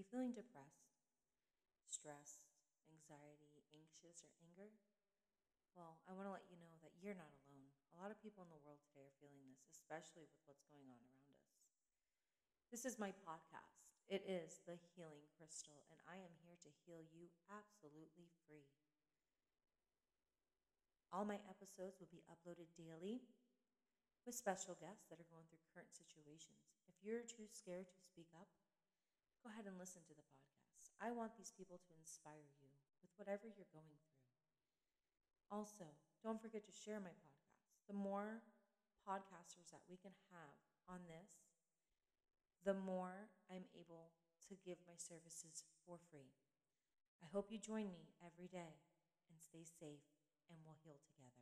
you feeling depressed, stressed, anxiety, anxious, or anger? Well, I want to let you know that you're not alone. A lot of people in the world today are feeling this, especially with what's going on around us. This is my podcast. It is The Healing Crystal, and I am here to heal you absolutely free. All my episodes will be uploaded daily with special guests that are going through current situations. If you're too scared to speak up, listen to the podcast. I want these people to inspire you with whatever you're going through. Also, don't forget to share my podcast. The more podcasters that we can have on this, the more I'm able to give my services for free. I hope you join me every day and stay safe, and we'll heal together.